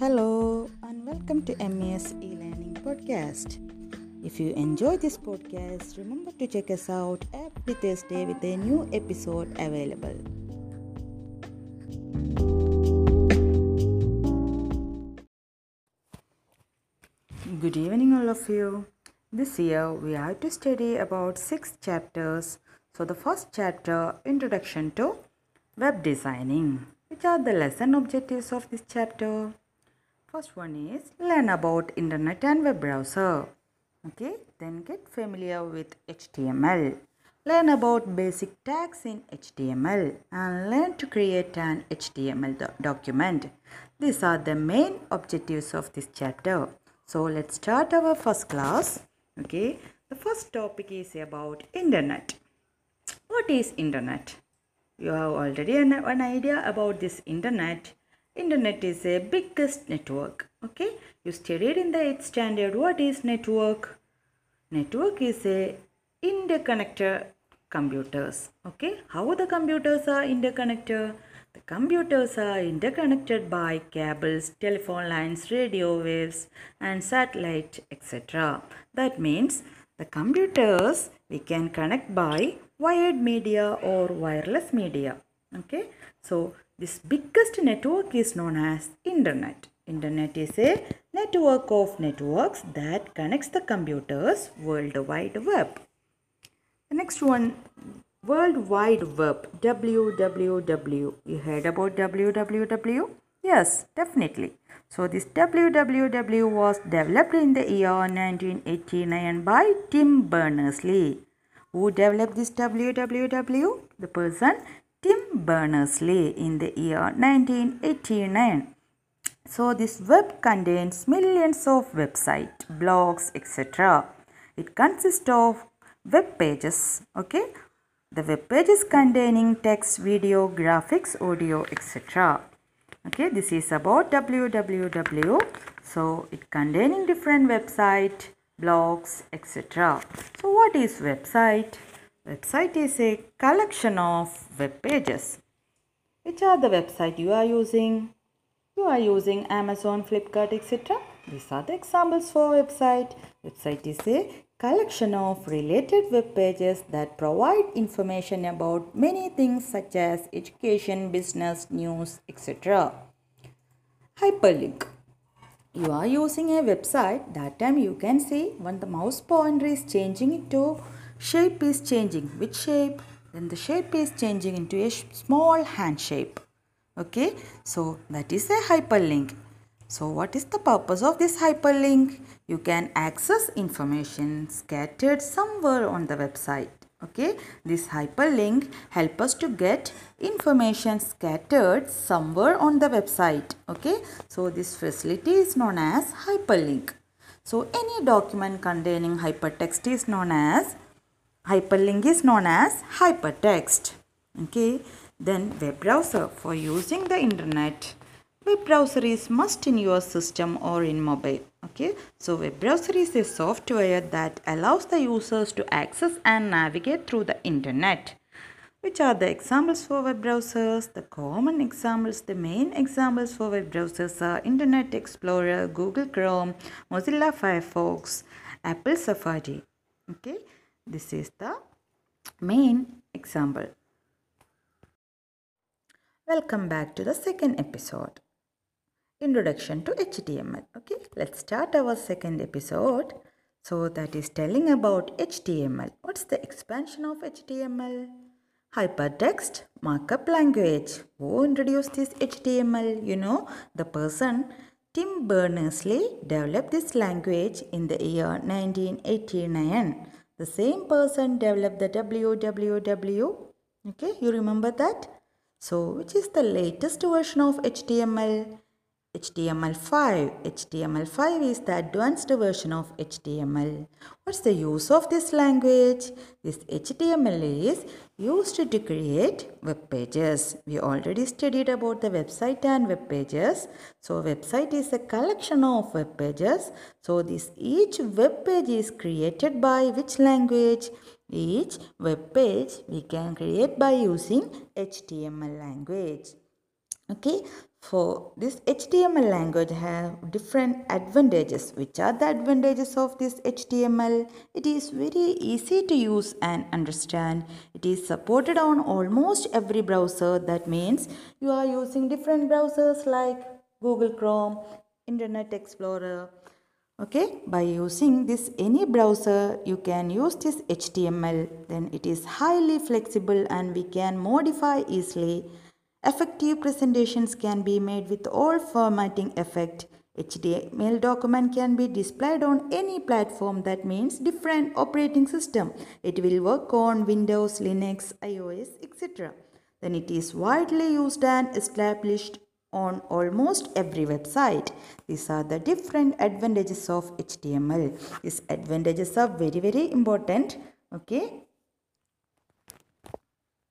Hello and welcome to MES e-learning podcast. If you enjoy this podcast, remember to check us out every Thursday with a new episode available. Good evening all of you. This year we have to study about 6 chapters. So the first chapter introduction to web designing. Which are the lesson objectives of this chapter? First one is learn about internet and web browser. Okay, then get familiar with HTML. Learn about basic tags in HTML and learn to create an HTML do- document. These are the main objectives of this chapter. So let's start our first class. Okay, the first topic is about internet. What is internet? You have already an, an idea about this internet. Internet is a biggest network. Okay, you studied in the 8th standard. What is network? Network is a interconnected computers. Okay, how the computers are interconnected? The computers are interconnected by cables, telephone lines, radio waves, and satellite, etc. That means the computers we can connect by wired media or wireless media. Okay, so this biggest network is known as internet. Internet is a network of networks that connects the computers world wide web. The next one, World Wide Web, WWW. You heard about WWW? Yes, definitely. So this WWW was developed in the year 1989 by Tim Berners-Lee. Who developed this WWW? The person Berners-Lee in the year 1989. So this web contains millions of websites, blogs, etc. It consists of web pages, okay? The web pages containing text, video, graphics, audio, etc. Okay, this is about www. So it containing different website, blogs, etc. So what is website? Website is a collection of web pages. Which are the website you are using? You are using Amazon, Flipkart, etc. These are the examples for website. Website is a collection of related web pages that provide information about many things such as education, business, news, etc. Hyperlink. You are using a website, that time you can see when the mouse pointer is changing into shape is changing. Which shape? Then the shape is changing into a small hand shape. Okay, so that is a hyperlink. So what is the purpose of this hyperlink? You can access information scattered somewhere on the website. Okay, this hyperlink help us to get information scattered somewhere on the website. Okay, so this facility is known as hyperlink. So any document containing hypertext is known as hyperlink is known as hypertext. Okay, then web browser. For using the internet web browser is must in your system or in mobile. Okay so web browser is a software that allows the users to access and navigate through the internet. Which are the examples for web browsers? The common examples the main examples for web browsers are internet explorer google chrome mozilla firefox apple safari. Okay this is the main example. Welcome back to the second episode. Introduction to html okay let's start our second episode. So that is telling about html what's the expansion of html hypertext markup language. Who introduced this html you know the person. Tim berners-lee developed this language in the year 1989 the same person developed the www okay you remember that? So which is the latest version of html HTML5. HTML5 is the advanced version of HTML. What's the use of this language? This HTML is used to create web pages. We already studied about the website and web pages. So website is a collection of web pages. So this each web page is created by which language? Each web page we can create by using HTML language. okay for this html language have different advantages. Which are the advantages of this html it is very easy to use and understand. It is supported on almost every browser. That means you are using different browsers like google chrome internet explorer. Okay? By using this any browser you can use this html then it is highly flexible and we can modify easily effective presentations can be made with all formatting effect html document can be displayed on any platform that means different operating system it will work on windows linux ios etc then it is widely used and established on almost every website. These are the different advantages of HTML. These advantages are very very important. Okay.